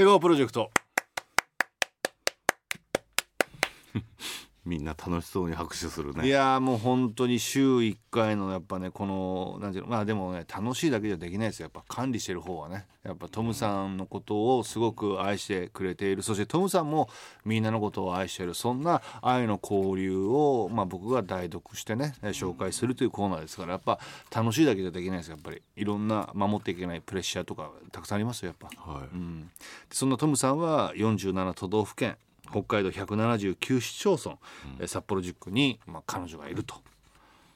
笑顔プロジェクト。みんな楽しそうに拍手するね。いやーもう本当に週1回のやっぱねこのなんていうのまあでもね楽しいだけじゃできないですよ。やっぱ管理してる方はね。やっぱトムさんのことをすごく愛してくれている。そしてトムさんもみんなのことを愛している。そんな愛の交流を、まあ、僕が代読してね紹介するというコーナーですからやっぱ楽しいだけじゃできないですよ。やっぱりいろんな守っていけないプレッシャーとかたくさんありますよやっぱ。はい。うん、でそんなトムさんは47都道府県北海道179市町村、え札幌10区に、まあ、彼女がいると。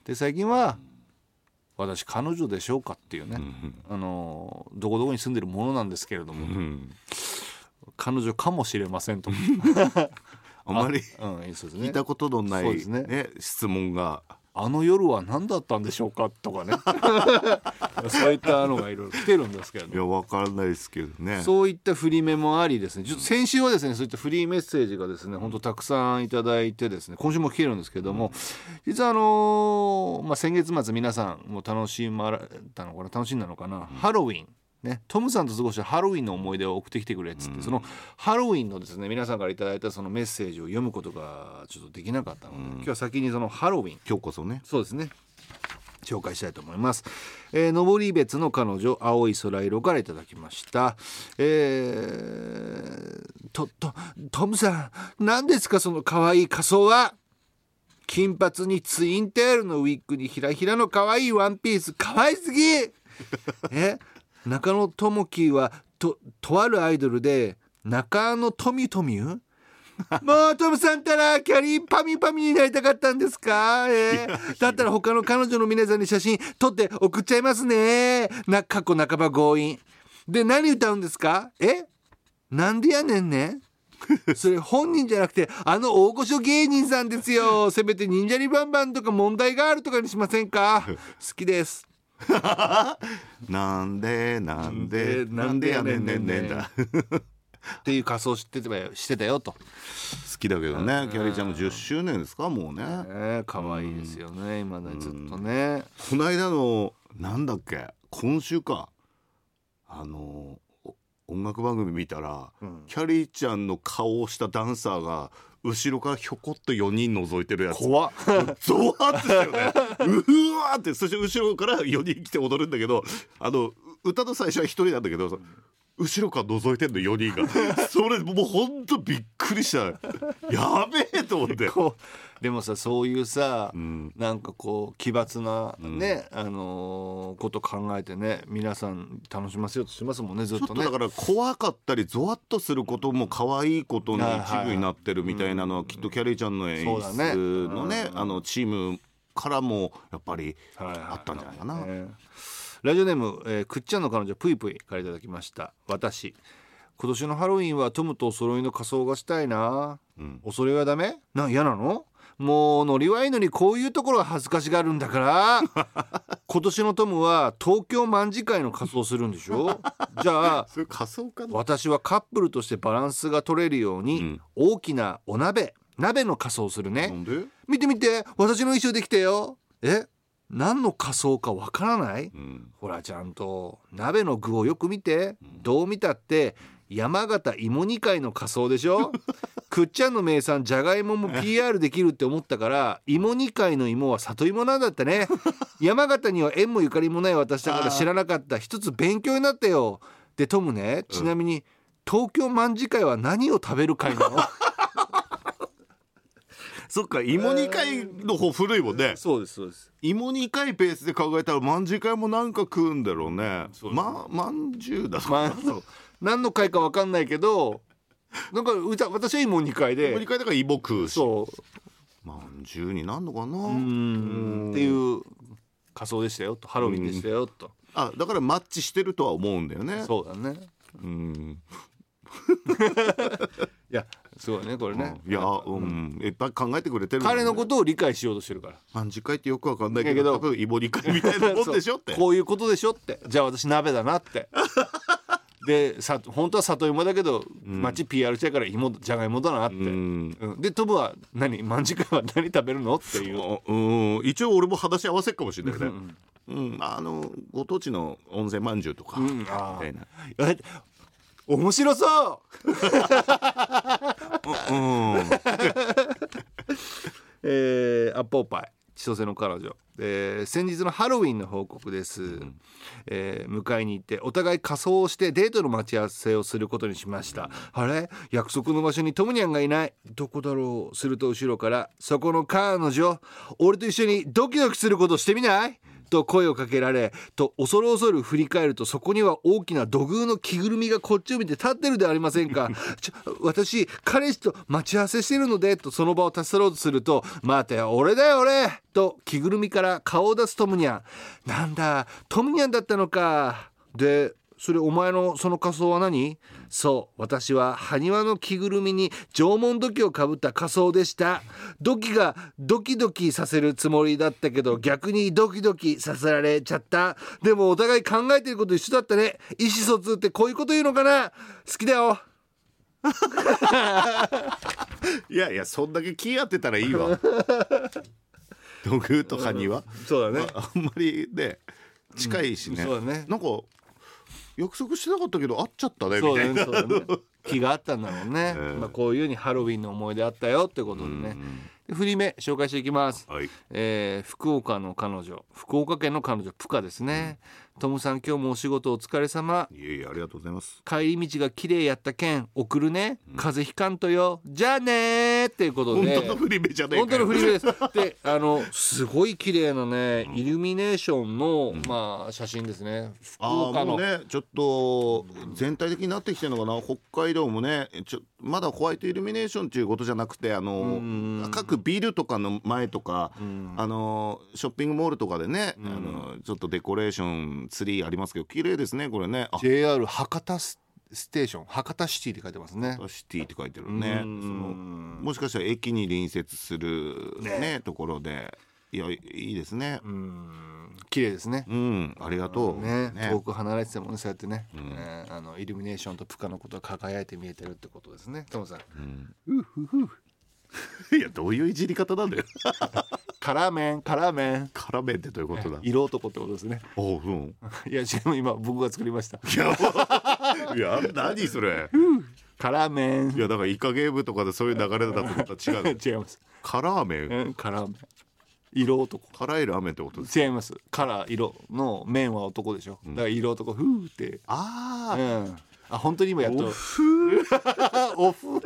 で最近は「私彼女でしょうか?」っていうね、あのどこどこに住んでるものなんですけれども、うん。彼女かもしれませんと。あまりうん、そうですね。聞いたことのない、ねね。質問があの夜は何だったんでしょうか？とかね。そういったのがいろいろ来てるんですけれど。もいやわからないですけどね。そういった振り目もありですね。ちょっと先週はですねそういったフリーメッセージがですね本当たくさんいただいてですね今週も来てるんですけども、実はあのーまあ、先月末皆さんも楽しまれたのかな楽しんだのかな、ハロウィンね、トムさんと過ごしたハロウィンの思い出を送ってきてくれっつって、そのハロウィンのですね皆さんからいただいたそのメッセージを読むことがちょっとできなかったので、今日は先にそのハロウィン今日こそねそうですね紹介したいと思います。えー、登別の彼女青い空色からいただきました。えー、ととトムさん何ですかその可愛い仮装は？金髪にツインテールのウィッグにひらひらの可愛いワンピース可愛すぎ。え？中野智樹はととあるアイドルで中野トミトミュもうトムさんたらキャリーパミパミになりたかったんですか、えー。だったら他の彼女の皆さんに写真撮って送っちゃいますね。な過去半ば強引。で何歌うんですか？え？なんでやねんね？それ本人じゃなくてあの大御所芸人さんですよ。せめて忍者にバンバンとか問題があるとかにしませんか？好きです なんでなんでななんんでやねんねんねん。んねんねんだっていう仮装してたよしてたよと、好きだけどね。キャリーちゃんも10周年ですかもうね。ね、可愛いですよね今だにずっとね。この間のなんだっけ今週か。あのお音楽番組見たら、ん。キャリーちゃんの顔をしたダンサーが後ろからひょこっと4人覗いてるやつ。怖っ。ゾワッてしたよね。うわーってそして後ろから4人来て踊るんだけどあの歌の最初は1人なんだけど後ろから覗いてんの4人が。それもうほんとびっくりした。やべえと思って。でもさそういうさ、ん。なんかこう奇抜なね、あのーこと考えてね皆さん楽しませようとしますもんねずっとね。ちょっとだから怖かったりゾワッとすることも可愛いことの一部になってるみたいなのはきっとキャリーちゃんの演そうだね。出のねあのチームからもやっぱりはいはい。あったんじゃないかな。ねラジオネーム、えーくっちゃんの彼女ぷいぷいからいただきました。私。今年のハロウィンはトムとお揃いの仮装がしたいな、お揃いはダメ？な嫌なの？もうノリはいいのにこういうところが恥ずかしがるんだから。今年のトムは東京卍会の仮装するんでしょ？じゃあ それ仮想かな？私はカップルとしてバランスが取れるように、ん。大きなお鍋鍋の仮装をするね、なんで？見て見て私の衣装できたよ。え？何の仮装かわからない、ん。ほらちゃんと鍋の具をよく見て、どう見たって山形芋煮会の仮装でしょ？くっちゃんの名産じゃがいもも PR できるって思ったから芋煮会の芋は里芋なんだってね。山形には縁もゆかりもない私だから知らなかった。一つ勉強になったよ。でトムねちなみに、東京卍会は何を食べる会なの？そっか芋煮会の方古いもんね。そうですそうです。芋煮会ペースで考えたらまんじゅう会もなんか食うんだろうね。ままんじゅうだまあ、そう。何の会か分かんないけどなんかうた私は芋2回で。芋煮会だから芋食うし。そう。まんじゅうになんのかな。うん。っていう仮装でしたよと。ハロウィンでしたよと。あだからマッチしてるとは思うんだよね。そうだね。うん いやすごいねこれね。いやうん。いっぱい考えてくれてるね。彼のことを理解しようとしてるから。まんじゅう会ってよくわかんないけどだけど多分芋煮会みたいなもんでしょ。ってそう。こういうことでしょって。じゃあ私鍋だなって。でさ本当は里芋だけど、町 PR したいから芋じゃがいもだなって、うん。うん。でトムは何？まんじかいは何食べるの？っていう。あう。ん。一応俺も話し合わせっかもしれないね。うんあのご当地の温泉まんじゅうとか。みたいな。え面白そう。う んえー、アッポーパイ千歳の彼女、えー先日のハロウィンの報告です、えー迎えに行ってお互い仮装をしてデートの待ち合わせをすることにしました、あれ？約束の場所にトムニャンがいない？どこだろう？すると後ろからそこの彼女俺と一緒にドキドキすることしてみない？と声をかけられと恐る恐る振り返るとそこには大きな土偶の着ぐるみがこっちを見て立ってるではありませんか。ちょ私彼氏と待ち合わせしてるのでとその場を立ち去ろうとすると待てよ俺だよ俺と着ぐるみから顔を出すトムニャン。なんだトムニャンだったのか。でそれお前のその仮装は何？そう私は埴輪の着ぐるみに縄文土器をかぶった仮装でした。土器がドキドキさせるつもりだったけど逆にドキドキさせられちゃった。でもお互い考えてること一緒だったね。意思疎通ってこういうこと言うのかな？好きだよ。いやいやそんだけ気合ってたらいいわ。土偶とカニは、そうだね。ああんまりね近いしね、そうだね。なんか約束してなかったけど会っちゃったねみたいな。ねそうだね。気があったんだろうね、ええ。まあ、こういうふうにハロウィンの思い出あったよってことでね、で振り目紹介していきます。はい。えー福岡の彼女福岡県の彼女プカですね、トムさん今日もお仕事お疲れ様。いえいえありがとうございます。帰り道が綺麗やったけん送るね、風邪ひかんとよ。じゃあねー。っていうこと本で当の振り目じゃねえ本当の振り目です。であのすごい綺麗なねイルミネーションの、まあ写真ですね。福あ岡の、ねちょっと全体的になってきてるのかな。北海道もねちょまだホワイトイルミネーションっていうことじゃなくてあの各ビルとかの前とかあのショッピングモールとかでねあのちょっとデコレーションツリーありますけど綺麗ですねこれね。あ。JR 博多スステーション博多シティって書いてますね。シティって書いてるね。そうん。のもしかしたら駅に隣接するねところで。いやいいですね。うん。綺麗ですね。うん。ありがとう。ね。ね。遠く離れててもねそうやってね、えーあのイルミネーションとプカのことが輝いて見えてるってことですね。トムさん いやどういういじり方なんだよ。辛麺辛麺。辛麺ってどういうことだ？色男ってことですね。おううん。いや違う今僕が作りました。いやいや何それ？辛麺。いやだからイカゲームとかでそういう流れだと思ったら違う違います。辛麺？うん辛麺。色男。辛いラーメンってことです違います。辛色の麺は男でしょ。だから色男ふーって。あうん。あ本当に今やっと。おふオフ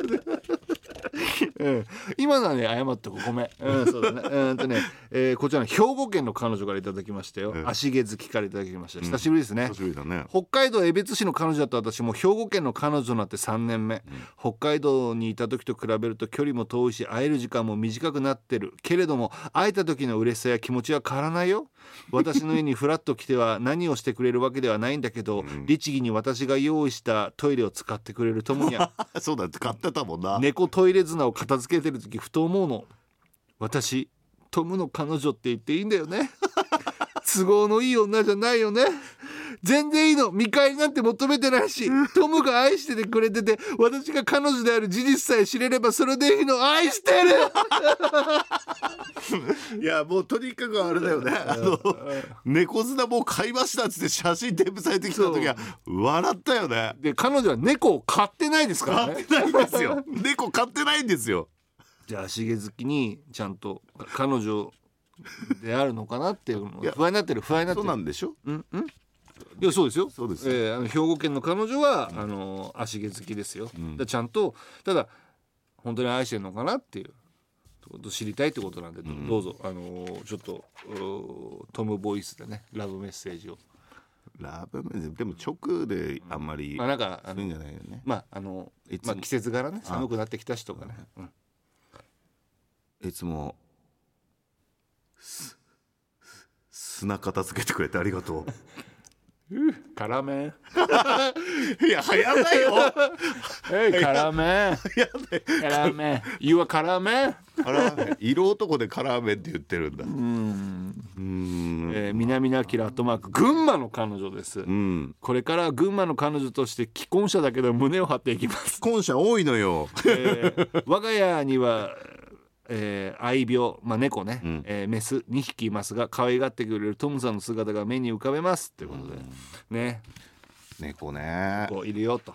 うん、今のはね謝っとこごめん、うん、そうだね。うんとね、えーこちらの兵庫県の彼女からいただきましたよ、うん。足毛好きからいただきました。久しぶりですね、久しぶりだね。北海道江別市の彼女だった私も兵庫県の彼女となって3年目、北海道にいた時と比べると距離も遠いし会える時間も短くなってる。けれども会えた時の嬉しさや気持ちは変わらないよ。私の家にフラッと来ては何をしてくれるわけではないんだけど、律儀に私が用意したトイレを使ってくれる友には そうだって買ってたもんな。猫トイレ綱を片片付けてる時ふと思うの。私トムの彼女って言っていいんだよね。都合のいい女じゃないよね。全然いいの。見返りなんて求めてないしトムが愛しててくれてて私が彼女である事実さえ知れればそれでいいの。愛してる。いやもうとにかくあれだよね。あの猫砂もう買いましたっつって写真添付されてきた時は笑ったよね。で彼女は猫を飼ってないですからね。買ってないんですよ。猫買ってないんですよ。じゃあ足毛好きにちゃんと彼女であるのかなっていうの不安になってる不安になってる。そうなんでしょ？うんうん。いやそうですよ。そうですよ。えーあの兵庫県の彼女は、あの足毛好きですよ。だからちゃんとただ本当に愛してるのかなっていうこと知りたいってことなんで、どどうぞあのーちょっとうートムボイスでねラブメッセージを。ラブメでも直であんまりまあなんかあそういうんのじゃないよね。まああのまあ季節柄ね寒くなってきたしとかね。うん。いつもす砂片付けてくれてありがと辛麺。ういや流行んないよえい辛麺。辛麺。You are 辛麺。辛麺色男で辛麺って言ってるんだうん。うんえー南野明アットマーク群馬の彼女です。うんこれから群馬の彼女として既婚者だけど胸を張っていきます、婚者多いのよえー我が家には、えー愛病、まあ、猫ね、ん。えーメス2匹いますが可愛がってくれるトムさんの姿が目に浮かべますということで、ね。猫ね。こういるよと。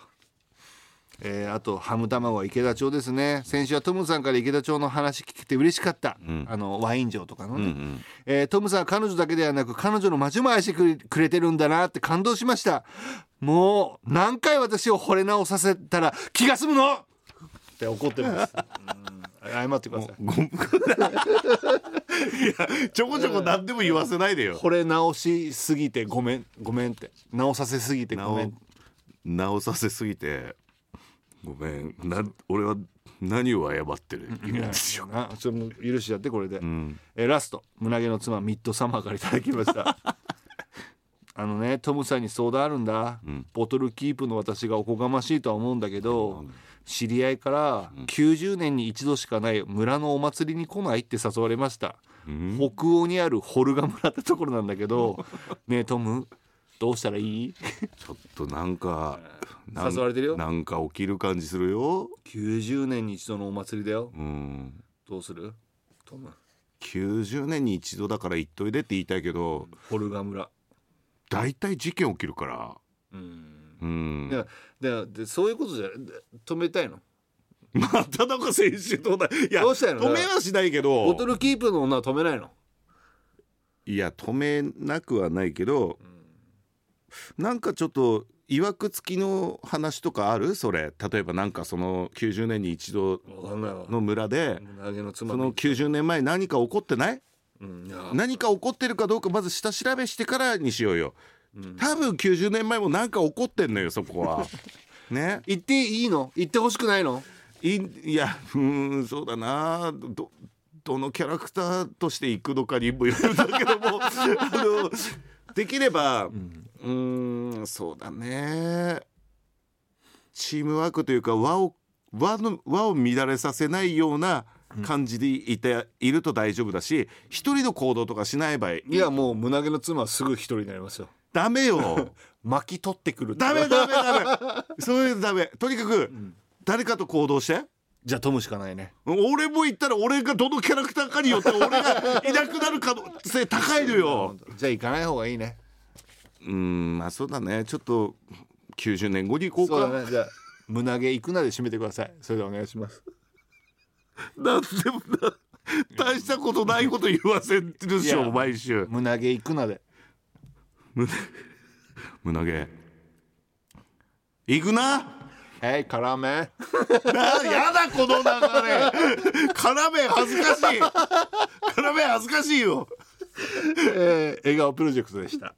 えーあとハム卵は池田町ですね。先週はトムさんから池田町の話聞けて嬉しかった、あのワイン城とかのね、えートムさんは彼女だけではなく彼女の街も愛してくれてるんだなって感動しました。もう何回私を惚れ直させたら気が済むの？って怒ってます、う ん謝ってください。ご いやちょこちょこ何でも言わせないでよ。惚れ直しすぎてごめんごめんって。直させすぎてごめん。直させすぎてごめん。な俺は何を謝ってる？意味なんですよ、なそれも許しちゃってこれで、うん、えーラスト。胸毛の妻ミッドサマーからいただきました。あのねトムさんに相談あるんだ、ん。ボトルキープの私がおこがましいとは思うんだけど、知り合いから90年に一度しかない村のお祭りに来ないって誘われました、うん。北欧にあるホルガ村ってところなんだけど ねえトムどうしたらいい？ちょっとなんかなん誘われてるよ。なんか起きる感じするよ。90年に一度のお祭りだよ。うん。どうする？トム。90年に一度だから言っといでって言いたいけど。ホルガ村。大体事件起きるから。うんうん。でででそういうことじゃで止めたいの？またなんか先週と同じいやどうしたいの？止めはしないけど。ボトルキープの女は止めないの？いや止めなくはないけど、なんかちょっといわくつきの話とかある？それ。例えばなんかその90年に一度の村でその90年前何か起こってない？うん何か起こってるかどうかまず下調べしてからにしようよ、多分90年前も何か起こってんのよそこは。ね？言っていいの？言ってほしくないの？いいやうーんそうだな。どどのキャラクターとしていくのかにもよるんだけども。あのできればうーんそうだね。チームワークというか輪を輪の輪を乱れさせないような感じでいて、いると大丈夫だし一人の行動とかしない場合いやもう胸毛の妻はすぐ一人になりますよダメよ。巻き取ってくるダメダメダメ。そういうのダメ。とにかく、誰かと行動して。じゃあトムしかないね。俺も言ったら俺がどのキャラクターかによって俺がいなくなる可能性高いのよ。じゃあ行かない方がいいね。うんまあそうだね。ちょっと90年後に行こうか。だね。じゃあ胸毛行くなで締めてください。それでお願いします。なんでもな大したことないこと言わせるでしょ毎週。胸毛行くなで胸毛行くな。はい辛めなやだこの流れ。絡め恥ずかしい。絡め恥ずかしいよ。えー笑顔プロジェクトでした